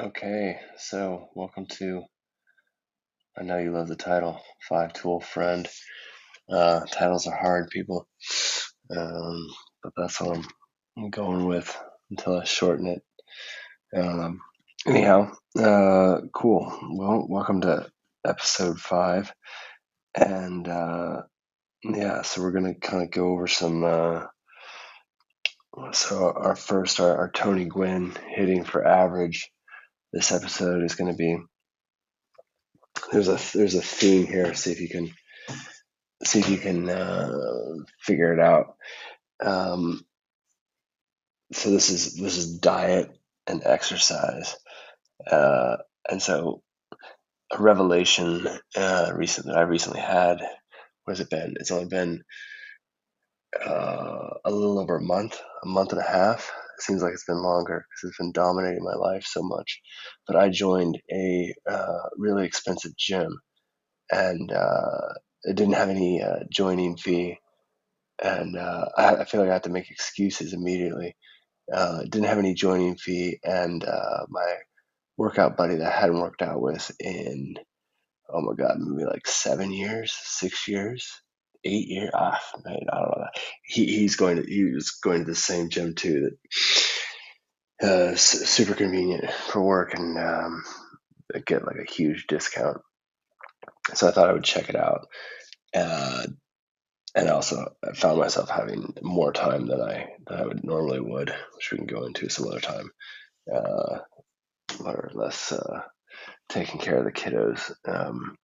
Okay, so welcome to. I know you love the title, Five Tool Friend. Uh, titles are hard, people, um, but that's what I'm, going with until I shorten it. Um, anyhow, uh, cool. Well, welcome to episode five, and uh, yeah, so we're gonna kind of go over some. Uh, so our first, our, our Tony Gwynn hitting for average. This episode is going to be there's a there's a theme here. See if you can see if you can uh, figure it out. Um, so this is this is diet and exercise, uh, and so a revelation uh, recent that I recently had. What has it been? It's only been uh, a little over a month, a month and a half. It seems like it's been longer because it's been dominating my life so much. But I joined a uh, really expensive gym, and uh, it didn't have any uh, joining fee and uh, I, I feel like I have to make excuses immediately. Uh, didn't have any joining fee, and uh, my workout buddy that I hadn't worked out with in oh my god, maybe like seven years, six years, eight year Ah, man, I don't know. He he's going to he was going to the same gym too. That uh, super convenient for work and um, get like a huge discount. So I thought I would check it out. Uh, and also I found myself having more time than I than I would normally would, which we can go into some other time, uh, or less uh, taking care of the kiddos. Um,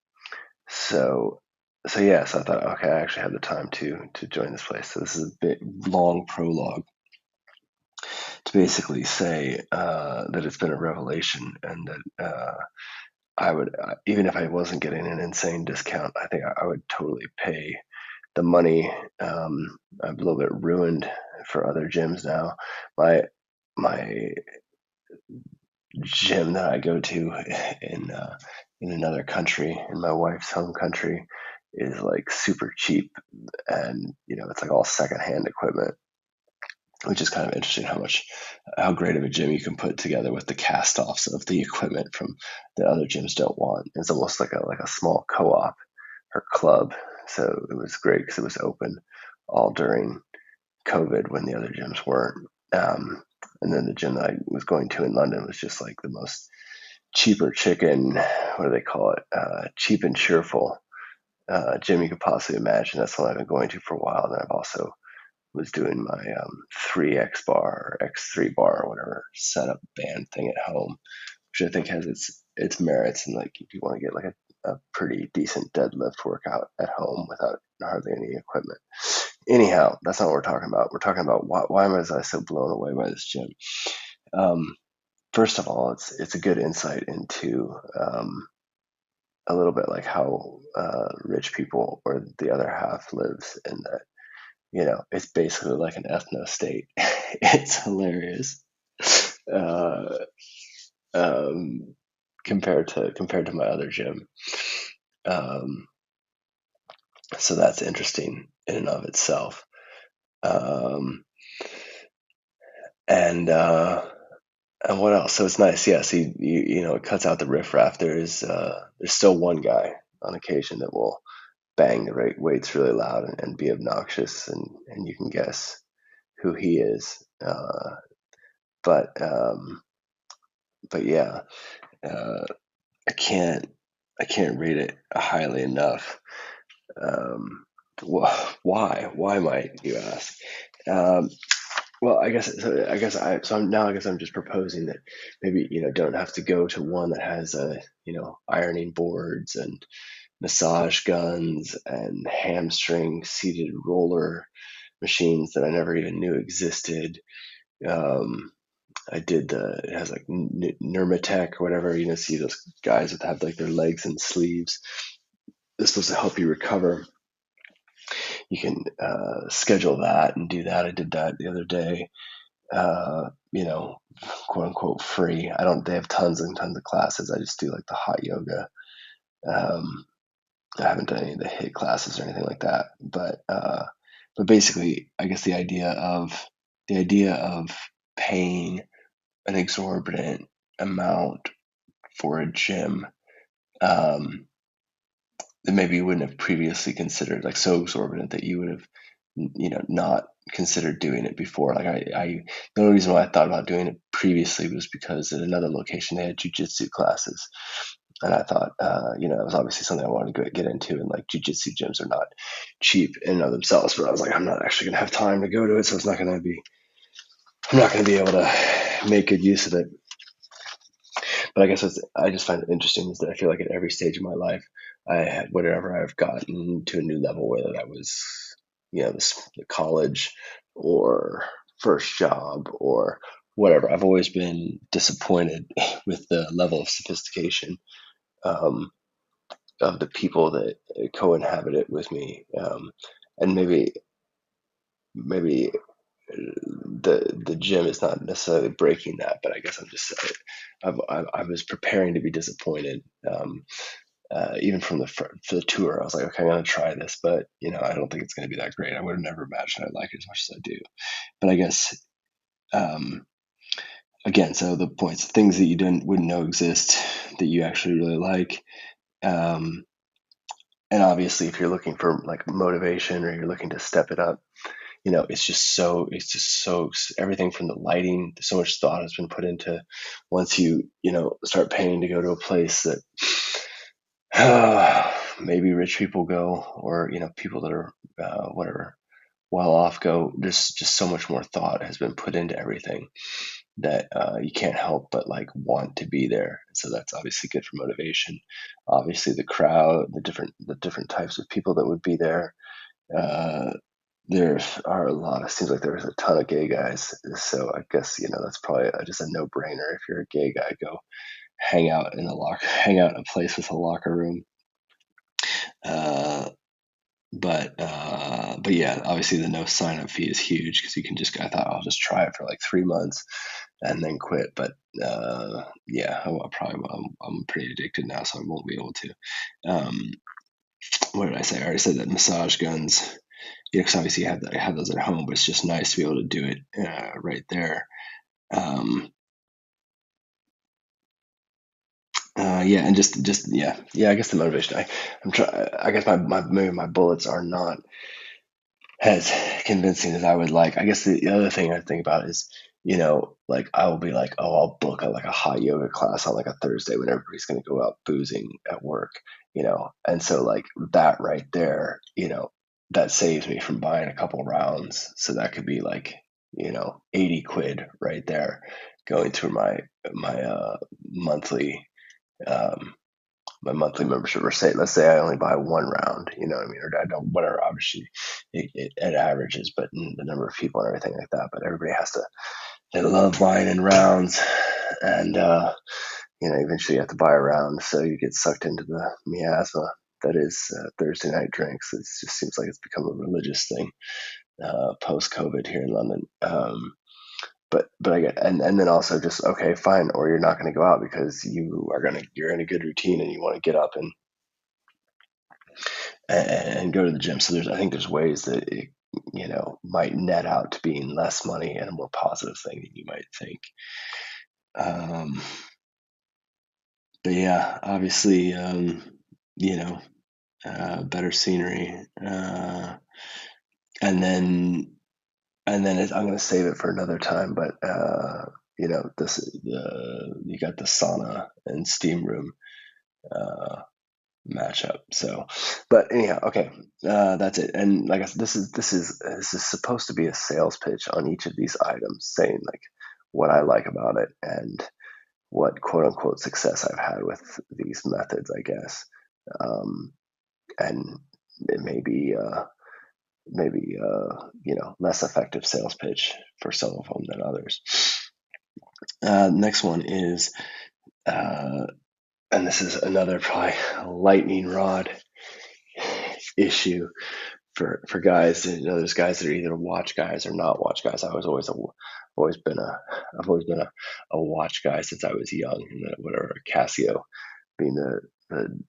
so so yeah, so I thought okay, I actually had the time to to join this place. So this is a bit long prologue to basically say uh, that it's been a revelation and that. Uh, I would, uh, even if I wasn't getting an insane discount, I think I, I would totally pay the money. Um, I'm a little bit ruined for other gyms now. My my gym that I go to in uh, in another country, in my wife's home country, is like super cheap, and you know it's like all secondhand equipment, which is kind of interesting how much how great of a gym you can put together with the cast offs of the equipment from that other gyms don't want. It's almost like a like a small co op or club so it was great because it was open all during COVID when the other gyms weren't. Um, and then the gym that I was going to in London was just like the most cheaper chicken, what do they call it? Uh, cheap and cheerful uh, gym you could possibly imagine. That's what I've been going to for a while. And I've also was doing my um, 3X bar or X3 bar or whatever setup band thing at home, which I think has its its merits. And like if you want to get like a a pretty decent deadlift workout at home without hardly any equipment. Anyhow, that's not what we're talking about. We're talking about why, why was I so blown away by this gym? Um, first of all, it's it's a good insight into um, a little bit like how uh, rich people or the other half lives in that you know it's basically like an ethno state. it's hilarious. Uh, um, compared to compared to my other gym. Um, so that's interesting in and of itself. Um, and uh, and what else? So it's nice, yeah. So you, you, know it cuts out the riffraff. There's uh, there's still one guy on occasion that will bang the right weights really loud and, and be obnoxious, and and you can guess who he is. Uh, but um, but yeah, uh, I can't I can't rate it highly enough. Um, why? Why might you ask? Um, well, I guess so I guess I so I'm, now I guess I'm just proposing that maybe you know don't have to go to one that has a you know ironing boards and massage guns and hamstring seated roller machines that I never even knew existed. Um, I did the it has like Normatec or whatever. You know, see those guys that have like their legs and sleeves. It's supposed to help you recover. You can uh, schedule that and do that. I did that the other day. Uh, you know, quote unquote free. I don't. They have tons and tons of classes. I just do like the hot yoga. Um, I haven't done any of the HIIT classes or anything like that. But uh, but basically, I guess the idea of the idea of paying an exorbitant amount for a gym um, that maybe you wouldn't have previously considered, like so exorbitant that you would have, you know, not considered doing it before. Like I, I the only reason why I thought about doing it previously was because at another location they had jujitsu classes, and I thought, uh, you know, that was obviously something I wanted to get into. And like jujitsu gyms are not cheap in and of themselves, but I was like, I'm not actually gonna have time to go to it, so it's not gonna be, I'm not gonna be able to make good use of it. But I guess I just find it interesting is that I feel like at every stage of my life, I had whatever I've gotten to a new level, whether that was, you know, the, the college or first job or whatever. I've always been disappointed with the level of sophistication um, of the people that co-inhabit it with me, um, and maybe maybe the the gym is not necessarily breaking that, but I guess I'm just I've, I, I was preparing to be disappointed. Um, uh, even from the for the tour, I was like, okay, I'm gonna try this, but you know, I don't think it's gonna be that great. I would have never imagined I'd like it as much as I do. But I guess, um, again, so the points, things that you didn't wouldn't know exist that you actually really like, um, and obviously, if you're looking for like motivation or you're looking to step it up, you know, it's just so, it's just so, everything from the lighting, so much thought has been put into once you, you know, start paying to go to a place that maybe rich people go or, you know, people that are, uh, whatever, well off go. There's just so much more thought has been put into everything that uh, you can't help but like want to be there. So that's obviously good for motivation. Obviously, the crowd, the different the different types of people that would be there. Uh, there are a lot. It seems like there's a ton of gay guys. So I guess you know that's probably just a no brainer. If you're a gay guy, go hang out in a lock, hang out in a place with a locker room. Uh, but uh, but yeah, obviously the no sign up fee is huge because you can just. I thought I'll just try it for like three months and then quit. But uh, yeah, I, I probably I'm, I'm, pretty addicted now, so I won't be able to. Um, what did I say? I already said that massage guns yeah, because obviously I have, have those at home, but it's just nice to be able to do it uh, right there. Um, uh, yeah, and just just yeah, yeah. I guess the motivation. I I'm trying. I guess my my maybe my bullets are not as convincing as I would like. I guess the, the other thing I think about is you know like I will be like oh I'll book a, like a hot yoga class on like a Thursday when everybody's going to go out boozing at work, you know, and so like that right there, you know, that saves me from buying a couple rounds. So that could be like, you know, 80 quid right there going through my, my, uh, monthly, um, my monthly membership or say, let's say I only buy one round, you know what I mean? Or I don't, whatever, obviously it, it, it averages, but the number of people and everything like that, but everybody has to, they love buying in rounds and, uh, you know, eventually you have to buy a round. So you get sucked into the miasma that is uh, Thursday night drinks. It just seems like it's become a religious thing uh, post COVID here in London. Um, but but I get and and then also just okay fine or you're not going to go out because you are going to you're in a good routine and you want to get up and, and and go to the gym. So there's I think there's ways that it you know might net out to being less money and a more positive thing than you might think. Um, but yeah, obviously, um, you know, uh, better scenery, uh, and then and then I'm going to save it for another time. But uh, you know, this the you got the sauna and steam room uh, matchup. So, but anyhow, okay, uh, that's it. And like I said, this is this is this is supposed to be a sales pitch on each of these items, saying like what I like about it and what quote unquote success I've had with these methods, I guess. Um, and it may be uh, maybe uh, you know less effective sales pitch for some of them than others. Uh, next one is, uh, and this is another probably lightning rod issue for for guys. You know, there's guys that are either watch guys or not watch guys. I was always a always been a I've always been a, a watch guy since I was young, and whatever Casio being the the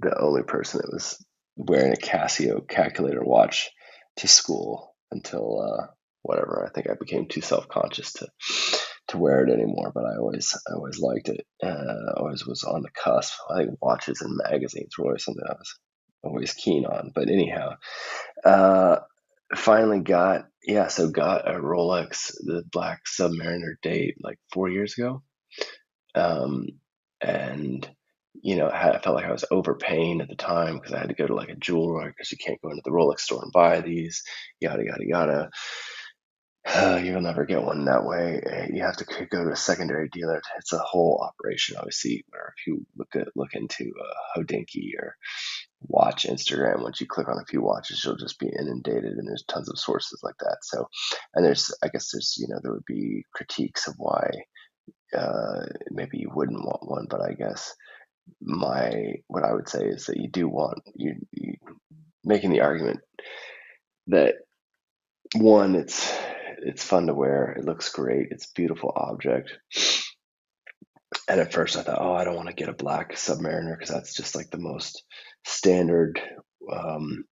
the only person that was wearing a Casio calculator watch to school until uh, whatever. I think I became too self conscious to to wear it anymore, but I always I always liked it. Uh, always was on the cusp. I think watches and magazines were always something I was always keen on. But anyhow, uh, finally got yeah, so got a Rolex, the Black Submariner date like four years ago, um, and you know I felt like I was overpaying at the time because I had to go to like a jeweler because you can't go into the Rolex store and buy these, yada yada yada. Uh, you'll never get one that way. You have to go to a secondary dealer. It's a whole operation, obviously. Where if you look at look into uh, Hodinkee or watch Instagram, once you click on a few watches, you'll just be inundated, and there's tons of sources like that. So, and there's, I guess there's, you know, there would be critiques of why uh, maybe you wouldn't want one, but I guess my what I would say is that you do want you, you making the argument that one, it's it's fun to wear, it looks great, it's beautiful object. And at first, I thought, oh, I don't want to get a black Submariner because that's just like the most standard, um,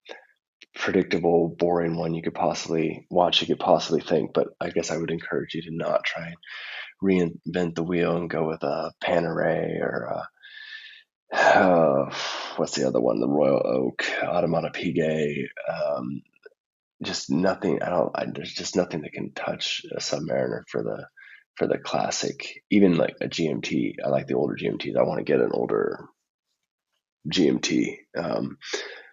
predictable, boring one you could possibly watch, you could possibly think. But I guess I would encourage you to not try and reinvent the wheel and go with a Panerai or a, uh, what's the other one? The Royal Oak, Audemars Piguet. Um, just nothing. I don't. I, there's just nothing that can touch a Submariner for the for the classic. Even like a GMT. I like the older GMTs. I want to get an older GMT. Um,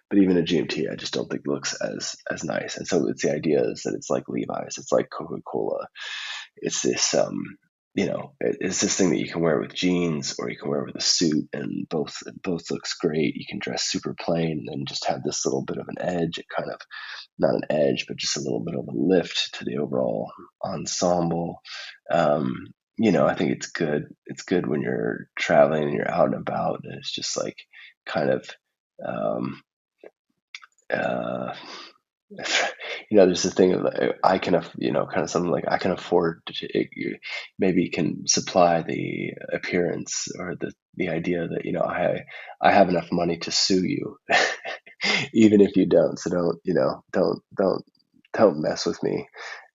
but even a GMT, I just don't think looks as as nice. And so it's the idea is that it's like Levi's, it's like Coca Cola, it's this um, you know, it's this thing that you can wear with jeans or you can wear with a suit, and both both looks great. You can dress super plain and just have this little bit of an edge. It kind of not an edge, but just a little bit of a lift to the overall ensemble. Um, you know, I think it's good. It's good when you're traveling and you're out and about. And it's just like kind of, um, uh, you know, there's a thing of I can, you know, kind of something like I can afford to maybe can supply the appearance or the the idea that you know I I have enough money to sue you, even if you don't. So don't you know don't don't don't mess with me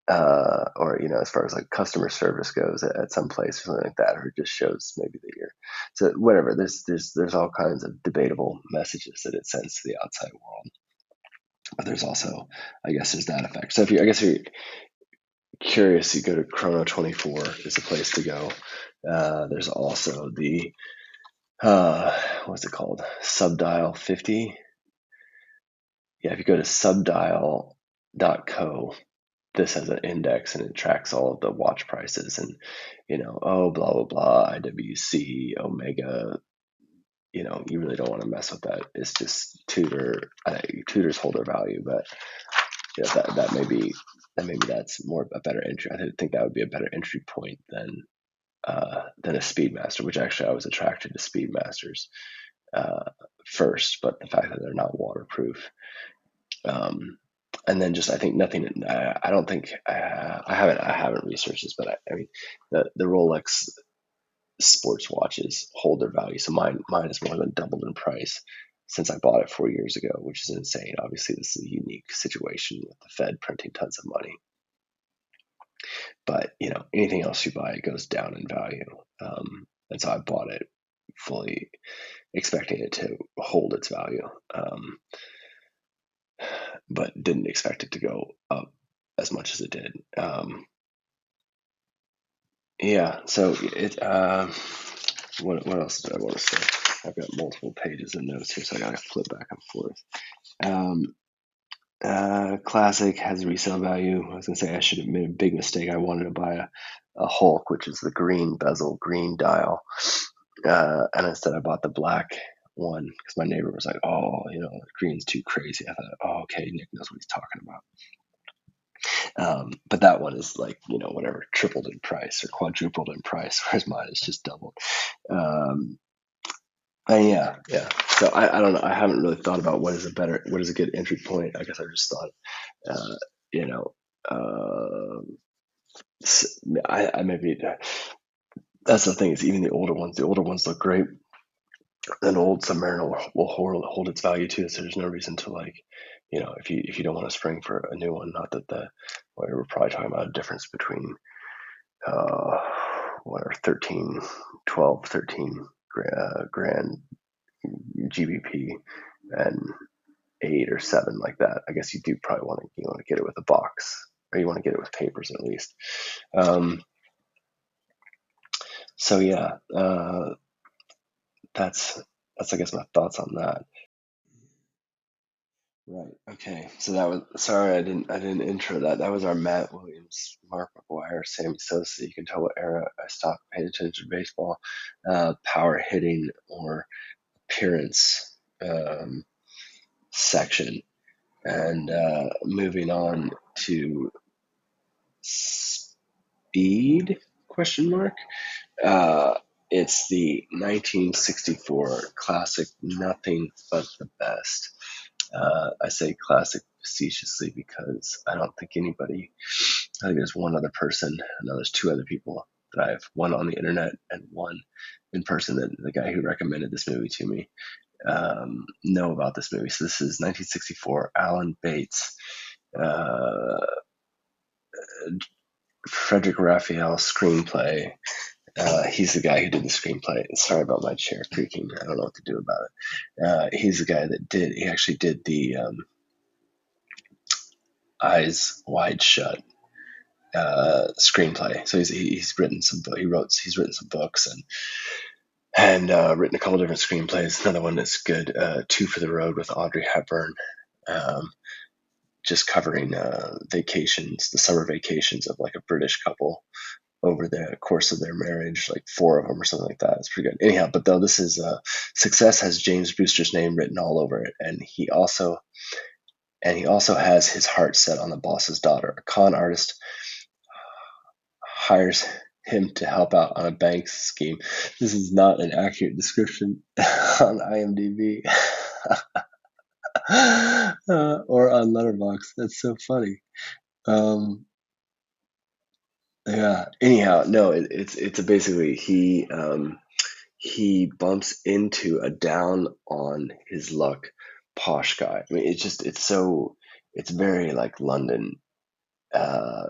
uh, or you know, as far as like customer service goes at, at, some place or something like that, or just shows maybe that you're so whatever. There's there's there's all kinds of debatable messages that it sends to the outside world, but there's also, I guess, there's that effect. So if you, I guess, if you're curious, you go to Chrono 24 is a place to go. Uh, there's also the uh, what's it called? Subdial 50. Yeah, if you go to subdial.co, this has an index and it tracks all of the watch prices and you know oh blah blah blah IWC Omega you know you really don't want to mess with that it's just Tudor uh, Tudors hold their value but you know, that that may be that maybe that's more a better entry I think that would be a better entry point than uh, than a Speedmaster which actually I was attracted to Speedmasters uh, first but the fact that they're not waterproof um, and then just I think nothing. I, I don't think uh, I haven't I haven't researched this, but I, I mean the the Rolex sports watches hold their value. So mine mine has more than doubled in price since I bought it four years ago, which is insane. Obviously, this is a unique situation with the Fed printing tons of money. But you know, anything else you buy, it goes down in value. Um, and so I bought it fully expecting it to hold its value. Um, but didn't expect it to go up as much as it did. Um, yeah, so it. Uh, what what else did I want to say? I've got multiple pages of notes here, so I gotta flip back and forth. Um, uh, classic has resale value. I was gonna say I should have made a big mistake. I wanted to buy a, a Hulk, which is the green bezel, green dial, uh, and instead I bought the black one because my neighbor was like, "Oh, you know, green's too crazy." I thought, "Oh, okay, Nick knows what he's talking about." Um, but that one is like you know whatever tripled in price or quadrupled in price, whereas mine is just doubled. Um, and yeah, yeah. So I, I don't know. I haven't really thought about what is a better, what is a good entry point. I guess I just thought, uh, you know, uh, I, I maybe that's the thing is even the older ones, the older ones look great an old Submariner will, will hold, hold its value too. So there's no reason to like, you know, if you if you don't want to spring for a new one, not that the we're probably talking about a difference between uh, what are 13, 12, 13 uh, grand GBP and eight or seven like that. I guess you do probably want to you want to get it with a box or you want to get it with papers at least. Um, so yeah, uh, that's that's I guess my thoughts on that. Right. Okay. So that was sorry I didn't I didn't intro that. That was our Matt Williams, Mark McGwire, Sammy Sosa. You can tell what era I stopped paying attention to baseball. Uh, power hitting or appearance um, section, and uh, moving on to speed question mark. Uh, it's the 1964 classic Nothing But the Best. Uh, I say classic facetiously because I don't think anybody, I think there's one other person, no, there's two other people that I've, one on the internet and one in person, that the guy who recommended this movie to me, um, know about this movie. So this is 1964, Alan Bates, uh, Frederic Raphael screenplay. Uh, he's the guy who did the screenplay. Sorry about my chair creaking. I don't know what to do about it. Uh, he's the guy that did. He actually did the um, Eyes Wide Shut uh, screenplay. So he's he's written some he wrote he's written some books and and uh, written a couple different screenplays. Another one that's good, uh, Two for the Road with Audrey Hepburn. Um, just covering uh, vacations, the summer vacations of like a British couple over the course of their marriage, like four of them or something like that. It's pretty good. Anyhow, but though this is uh, success has James Brewster's name written all over it, and he also and he also has his heart set on the boss's daughter. A con artist hires him to help out on a bank scheme. This is not an accurate description on IMDb uh, or on Letterboxd. That's so funny. Um, yeah. Anyhow, no, it, it's it's basically he um, he bumps into a down on his luck posh guy. I mean, it's just it's so it's very like London, uh,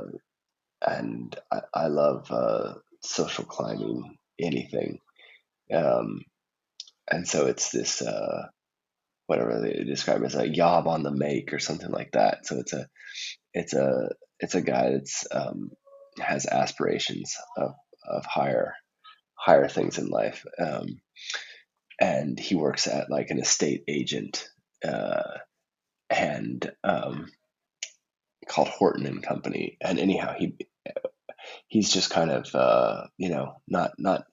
and I, I love uh, social climbing anything, um, and so it's this uh, whatever they describe as a yob on the make or something like that. So it's a it's a it's a guy that's um, has aspirations of, of higher higher things in life. Um, and he works at like an estate agent uh, and um, called Horton and Company. And anyhow, he he's just kind of uh, you know not not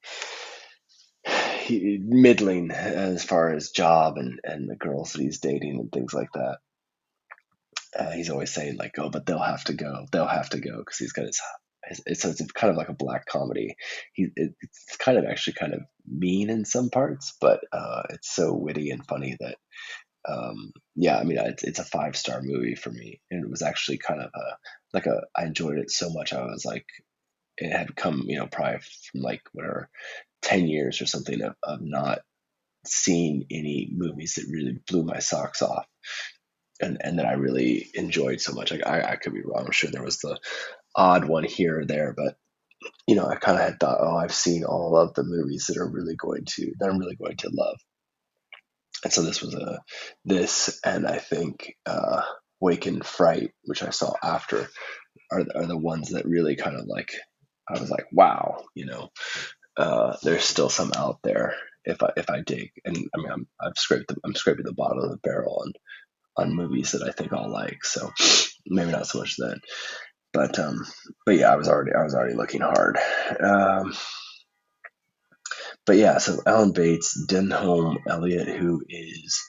he, middling as far as job and and the girls that he's dating and things like that. Uh, he's always saying like, "Oh, but they'll have to go. They'll have to go," because he's got his it's, it's kind of like a black comedy. He it's kind of actually kind of mean in some parts, but uh, it's so witty and funny that um, yeah, I mean it's, it's a five star movie for me, and it was actually kind of a like a I enjoyed it so much. I was like, it had come you know probably from like whatever ten years or something of, of not seeing any movies that really blew my socks off and and that I really enjoyed so much. Like I, I could be wrong. I'm sure there was the odd one here or there, but you know, I kind of had thought, oh, I've seen all of the movies that are really going to that I'm really going to love, and so this was a this, and I think uh, Wake in Fright, which I saw after, are are the ones that really kind of like I was like, wow, you know, uh, there's still some out there if I if I dig, and I mean, I'm I've scraped the, I'm scraping the bottom of the barrel on on movies that I think I'll like, so maybe not so much then. But um, but yeah, I was already I was already looking hard. Um, but yeah, so Alan Bates, Denholm Elliott, who is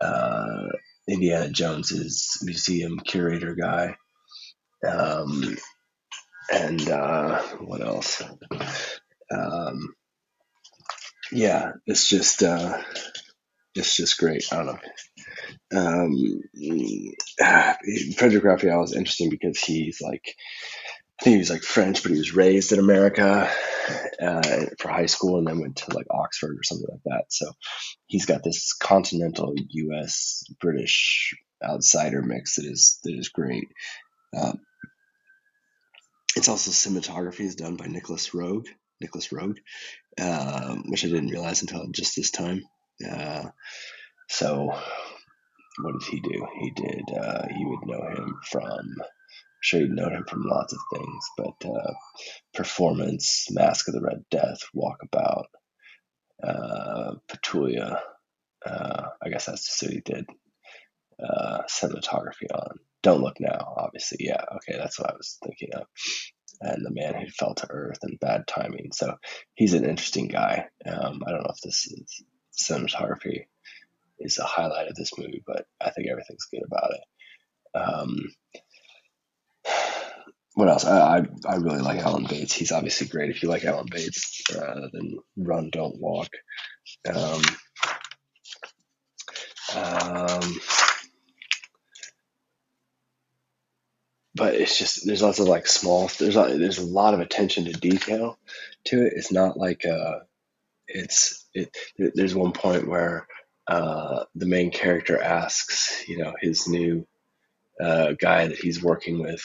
uh, Indiana Jones's museum curator guy, um, and uh, what else? Um, yeah, it's just uh, it's just great. I don't know. Um, Frederic Raphael is interesting because he's like, I think he was like French, but he was raised in America uh, for high school and then went to like Oxford or something like that. So he's got this continental U.S. British outsider mix that is that is great. Um, it's also cinematography is done by Nicolas Roeg, Nicolas Roeg, um, which I didn't realize until just this time. Uh, so, what did he do? He did. Uh, you would know him from. I'm sure you'd know him from lots of things, but uh, performance, Masque of the Red Death, Walkabout, uh, Petulia. Uh, I guess that's the city did uh, cinematography on. Don't Look Now, obviously. Yeah, okay, that's what I was thinking of. And The Man Who Fell to Earth and Bad Timing. So he's an interesting guy. Um, I don't know if this is cinematography is a highlight of this movie, but I think everything's good about it. Um, what else? I, I, I really like Alan Bates. He's obviously great. If you like Alan Bates, uh, then Run, Don't Walk. Um, um, but it's just there's lots of like small there's a, there's a lot of attention to detail to it. It's not like uh, it's it. There's one point where uh, the main character asks, you know, his new uh, guy that he's working with,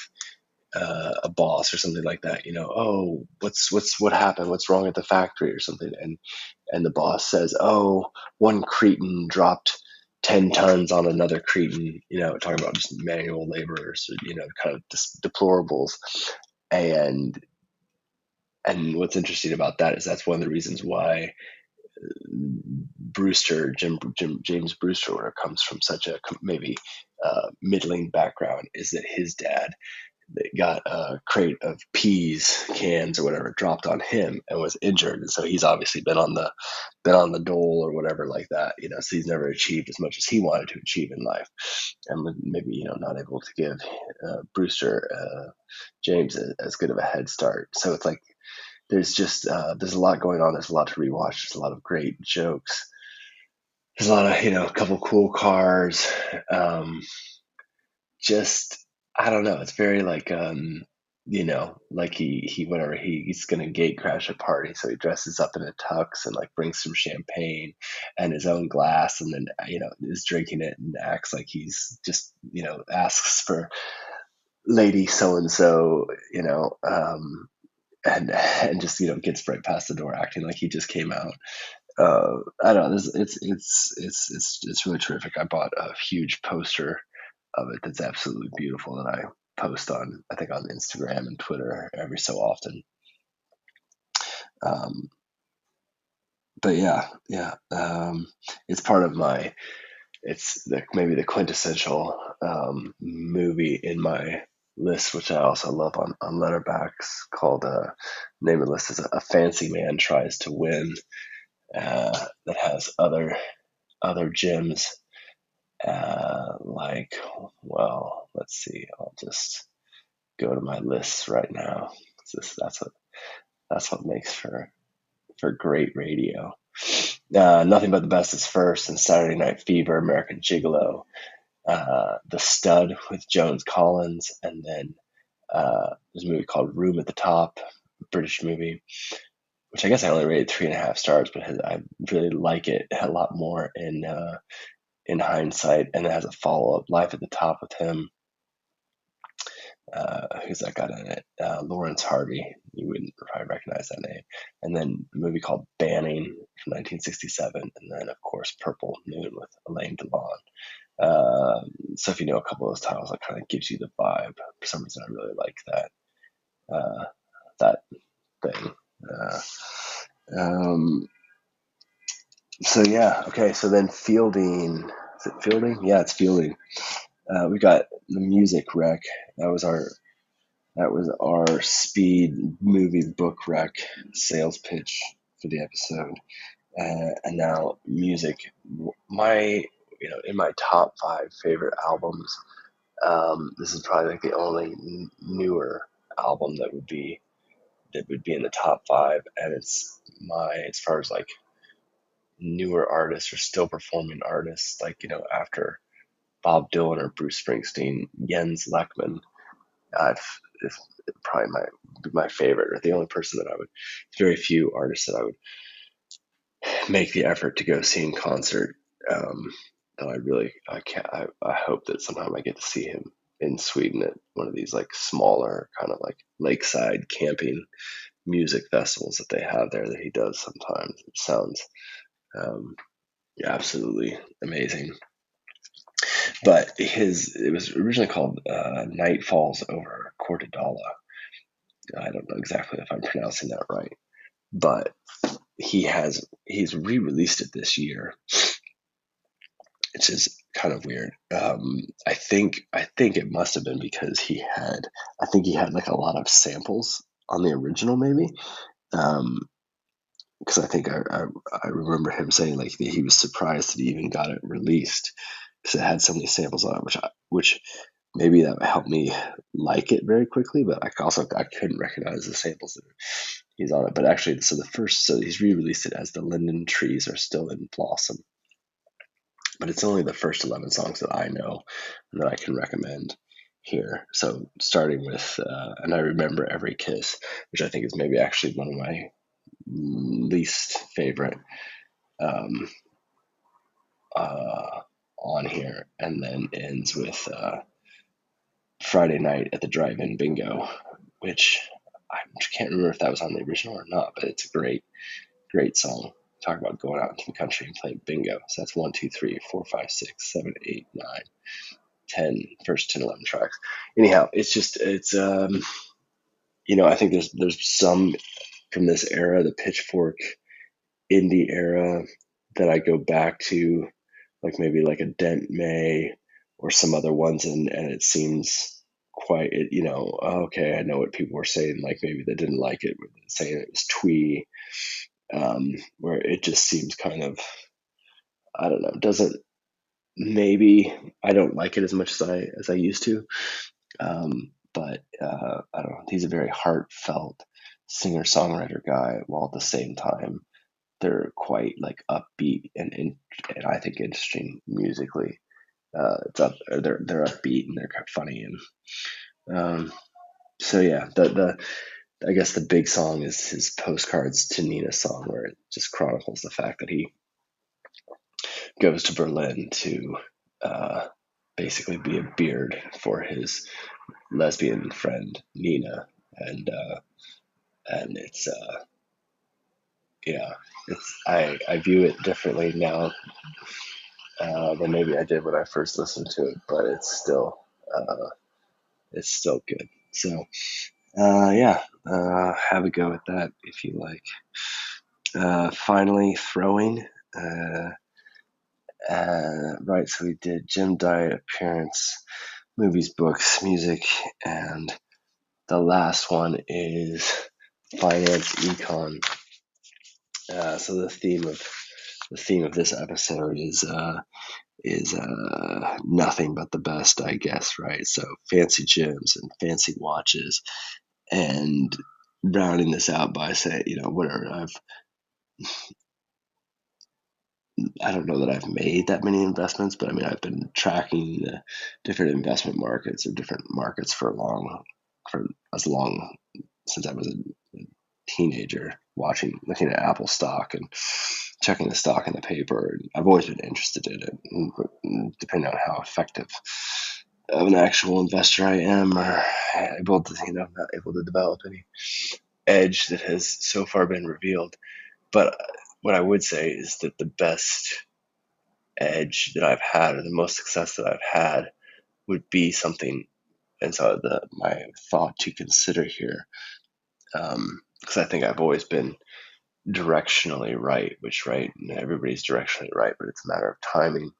uh, a boss or something like that, you know, oh, what's what's what happened? What's wrong at the factory or something? And and the boss says, oh, one cretin dropped 10 tons on another cretin, you know, talking about just manual laborers, you know, kind of deplorables. And and what's interesting about that is that's one of the reasons why Brewster, Jim, Jim James Brewster, comes from such a maybe uh, middling background, is that his dad got a crate of peas cans or whatever dropped on him and was injured. And so he's obviously been on the been on the dole or whatever like that you know so he's never achieved as much as he wanted to achieve in life. And maybe you know not able to give uh, brewster uh, james as good of a head start. So it's like there's just uh, there's a lot going on. There's a lot to rewatch. There's a lot of great jokes. There's a lot of you know a couple cool cars. Um, just I don't know. It's very like um, you know, like he he whatever he, he's gonna gate crash a party, so he dresses up in a tux and like brings some champagne and his own glass, and then you know is drinking it and acts like he's just you know asks for lady so and so, you know, um, and and just you know gets right past the door, acting like he just came out. Uh, I don't know. It's, it's it's it's it's it's really terrific. I bought a huge poster of it that's absolutely beautiful that I post on, I think on Instagram and Twitter every so often. Um, but yeah, yeah, um, it's part of my, it's the, maybe the quintessential um, movie in my list, which I also love on, on Letterboxd called, uh, name of list is A Fancy Man Tries to Win, uh, that has other, other gems uh, like, well, let's see. I'll just go to my list right now. Just, that's what that's what makes for for great radio. Uh, Nothing but the best is first, and Saturday Night Fever, American Gigolo, uh, The Stud with Joan Collins, and then uh, there's a movie called Room at the Top, British movie, which I guess I only rated three and a half stars, but I really like it a lot more in uh, in hindsight, and it has a follow up, Life at the Top with him. Uh, who's that got in it? Uh, Laurence Harvey. You wouldn't probably recognize that name. And then a movie called Banning from 1967, and then of course Purple Noon with Alain Delon. Uh, so if you know a couple of those titles, that kind of gives you the vibe. For some reason, I really like that uh, that thing. Uh, um, so yeah, okay. So then Fielding, is it Fielding? Yeah, it's Fielding. Uh, we got the music rec. That was our that was our speed movie book rec sales pitch for the episode. Uh, and now music. My you know in my top five favorite albums. Um, this is probably like the only n- newer album that would be that would be in the top five, and it's my as far as like newer artists or still performing artists, like, you know, after Bob Dylan or Bruce Springsteen, Jens Lekman, uh, probably my my favorite or the only person that I would. Very few artists that I would make the effort to go see in concert. Um, though I really I can't. I, I hope that sometime I get to see him in Sweden at one of these like smaller kind of like lakeside camping music festivals that they have there that he does sometimes. It sounds um, absolutely amazing. But his it was originally called uh, Night Falls over Kortedala. I don't know exactly if I'm pronouncing that right, but he has he's re-released it this year, which is kind of weird. Um, I think I think it must have been because he had I think he had like a lot of samples on the original maybe. Um, because I think I, I, I remember him saying like he was surprised that he even got it released because it had so many samples on it, which I, which maybe that helped me like it very quickly. But I also I couldn't recognize the samples that he's on it. But actually, so the first so he's re-released it as the linden trees are still in blossom. But it's only the first eleven songs that I know and that I can recommend here. So starting with uh, and I remember every kiss, which I think is maybe actually one of my least favorite um, uh, on here, and then ends with uh, Friday night at the drive-in bingo, which I can't remember if that was on the original or not, but it's a great, great song. Talk about going out into the country and playing bingo. So that's one, two, three, four, five, six, seven, eight, nine, ten, first 10, 11 tracks. Anyhow, it's just, it's, um, you know, I think there's, there's some from this era, the pitchfork indie era that I go back to, like maybe like a Dent May or some other ones, and and it seems quite, you know, okay, I know what people were saying, like maybe they didn't like it, saying it was twee, um, where it just seems kind of, I don't know, doesn't maybe I don't like it as much as I as I used to, um, but uh, I don't know. He's a very heartfelt singer songwriter guy, while at the same time they're quite like upbeat and and, and I think interesting musically. Uh, it's up, they're they're upbeat and they're kind of funny and um, so yeah, the the I guess the big song is his postcards to Nina song, where it just chronicles the fact that he goes to Berlin to uh, basically be a beard for his lesbian friend Nina, and uh, and it's uh, yeah, it's I I view it differently now uh, than maybe I did when I first listened to it, but it's still uh, it's still good. So uh, yeah, uh, have a go at that if you like. Uh, finally, throwing. Uh, uh, right, so we did gym Diet appearance, movies, books, music, and the last one is finance econ. Uh, so the theme of the theme of this episode is uh, is uh, nothing but the best, I guess, right? So fancy gyms and fancy watches, and rounding this out by saying, you know, whatever I've. I don't know that I've made that many investments, but I mean I've been tracking the different investment markets or different markets for long, for as long since I was a teenager, watching, looking at Apple stock and checking the stock in the paper. I've always been interested in it, depending on how effective of an actual investor I am, or able to, you know, not able to develop any edge that has so far been revealed. But what I would say is that the best edge that I've had, or the most success that I've had, would be something. And so the my thought to consider here, because um, I think I've always been directionally right, which right, everybody's directionally right, but it's a matter of timing.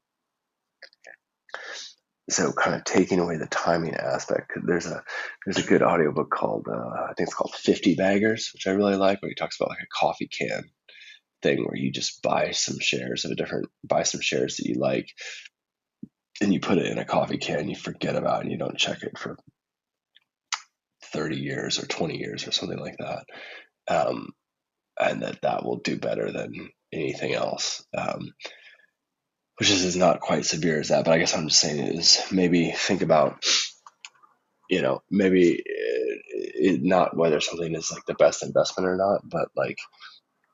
So kind of taking away the timing aspect. There's a there's a good audiobook called uh, I think it's called Fifty Baggers, which I really like, where he talks about like a coffee can thing where you just buy some shares of a different buy some shares that you like and you put it in a coffee can you forget about and you don't check it for 30 years or 20 years or something like that um, and that that will do better than anything else um, which is, is not quite severe as that but i guess i'm just saying is maybe think about you know maybe it, it, not whether something is like the best investment or not but like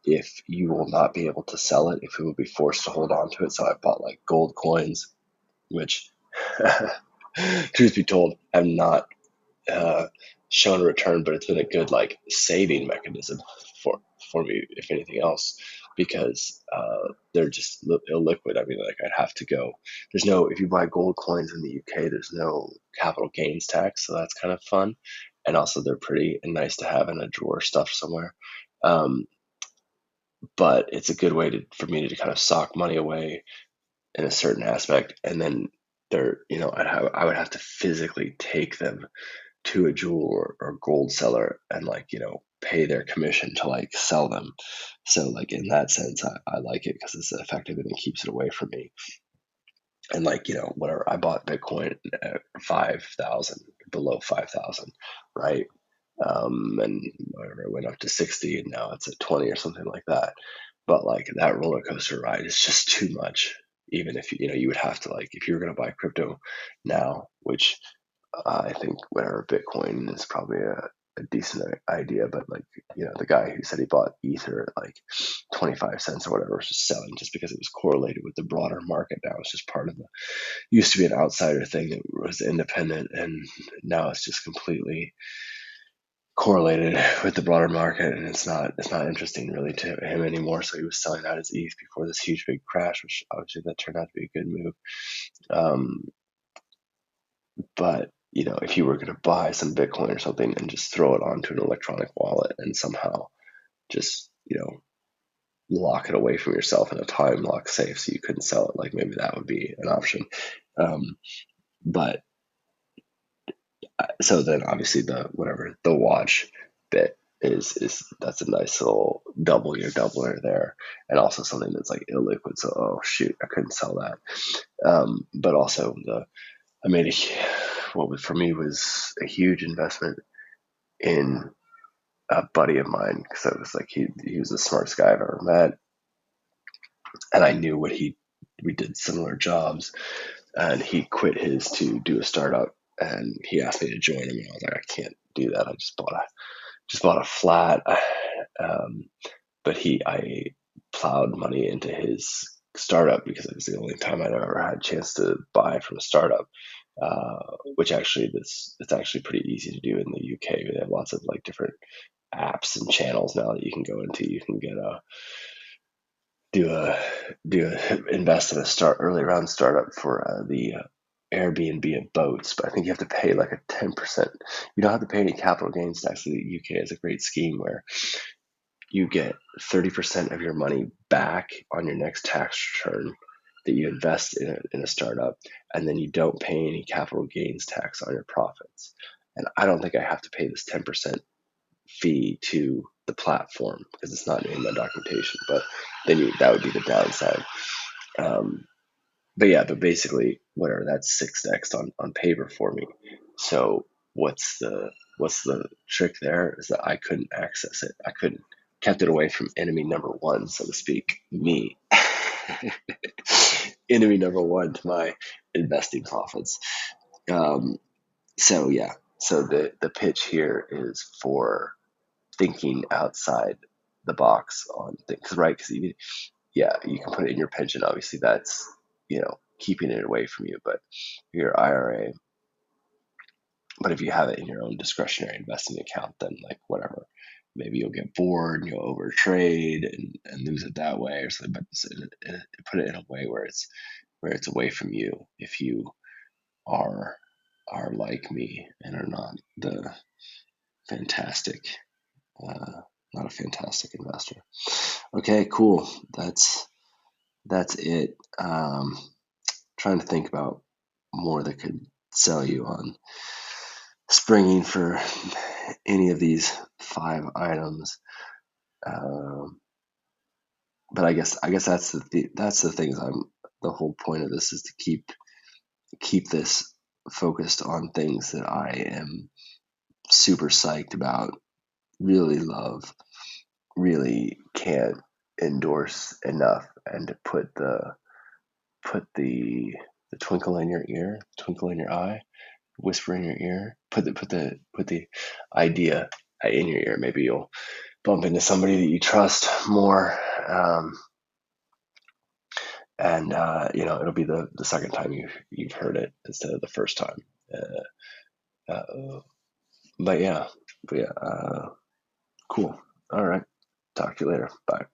if you will not be able to sell it, if you will be forced to hold on to it. So I bought like gold coins, which, truth be told, I'm not uh, shown a return, but it's been a good like saving mechanism for me, if anything else, because uh, they're just illiquid. I mean, like I'd have to go. There's no if you buy gold coins in the UK, there's no capital gains tax, so that's kind of fun, and also they're pretty and nice to have in a drawer stuffed somewhere. Um, but it's a good way to for me to kind of sock money away in a certain aspect, and then they're you know I'd have, I would have to physically take them to a jewel or, or gold seller and like you know pay their commission to like sell them. So like in that sense, I, I like it because it's effective and it keeps it away from me. And like you know whatever I bought Bitcoin at five thousand below five thousand, right? Um, and whatever it went up to sixty and now it's at twenty or something like that. But like that roller coaster ride is just too much. Even if you know you would have to like if you were going to buy crypto now, which uh, I think whatever Bitcoin is probably a, a decent idea, but like you know the guy who said he bought Ether at like 25 cents or whatever was just selling just because it was correlated with the broader market. Now it's just part of the used to be an outsider thing. That was independent, and now it's just completely correlated with the broader market and it's not it's not interesting really to him anymore. So he was selling out his ETH before this huge big crash which obviously that turned out to be a good move. Um, but you know, if you were going to buy some Bitcoin or something and just throw it onto an electronic wallet and somehow just, you know, lock it away from yourself in a time lock safe so you couldn't sell it, like maybe that would be an option. Um, but uh, so then obviously the whatever the watch bit is is that's a nice little double your doubler there and also something that's like illiquid so oh shoot i couldn't sell that um, but also the i made a what was for me was a huge investment in a buddy of mine because I was like he he was the smartest guy I've ever met, and I knew what he we did similar jobs, and he quit his to do a startup, and he asked me to join him, and I was like I can't do that. I just bought a just bought a flat, um, but he I plowed money into his startup because it was the only time I'd ever had a chance to buy from a startup uh, which actually this it's actually pretty easy to do in the UK. They have lots of like different apps and channels now that you can go into. You can get a do a do a invest in a start early round startup for uh, the uh, Airbnb of boats, but I think you have to pay like a ten percent. You don't have to pay any capital gains tax. The UK is a great scheme where you get thirty percent of your money back on your next tax return that you invest in a, in a startup and then you don't pay any capital gains tax on your profits. And I don't think I have to pay this 10% fee to the platform because it's not in my documentation, but then you, that would be the downside. Um, but yeah, but basically, whatever that's six x on, on paper for me. So what's the what's the trick there is that I couldn't access it. I couldn't kept it away from enemy number one, so to speak, me. enemy number one to my investing profits. Um, so yeah, so the the pitch here is for thinking outside the box on things, right? Because yeah, you can put it in your pension. Obviously, that's you know keeping it away from you, but your IRA. But if you have it in your own discretionary investing account, then like whatever, maybe you'll get bored and you'll overtrade and, and lose it that way or something. But put it in a way where it's where it's away from you if you are are like me and are not the fantastic uh, not a fantastic investor okay cool that's that's it um, trying to think about more that could sell you on springing for any of these five items. Um, but I guess I guess that's the th- that's the things I'm the whole point of this is to keep keep this focused on things that I am super psyched about, really love, really can't endorse enough, and to put the put the the twinkle in your ear, twinkle in your eye, whisper in your ear, put the put the put the idea in your ear. Maybe you'll bump into somebody that you trust more. Um, and uh, you know it'll be the, the second time you've you've heard it instead of the first time. Uh, uh, but yeah, but yeah, uh, cool. All right. Talk to you later. Bye.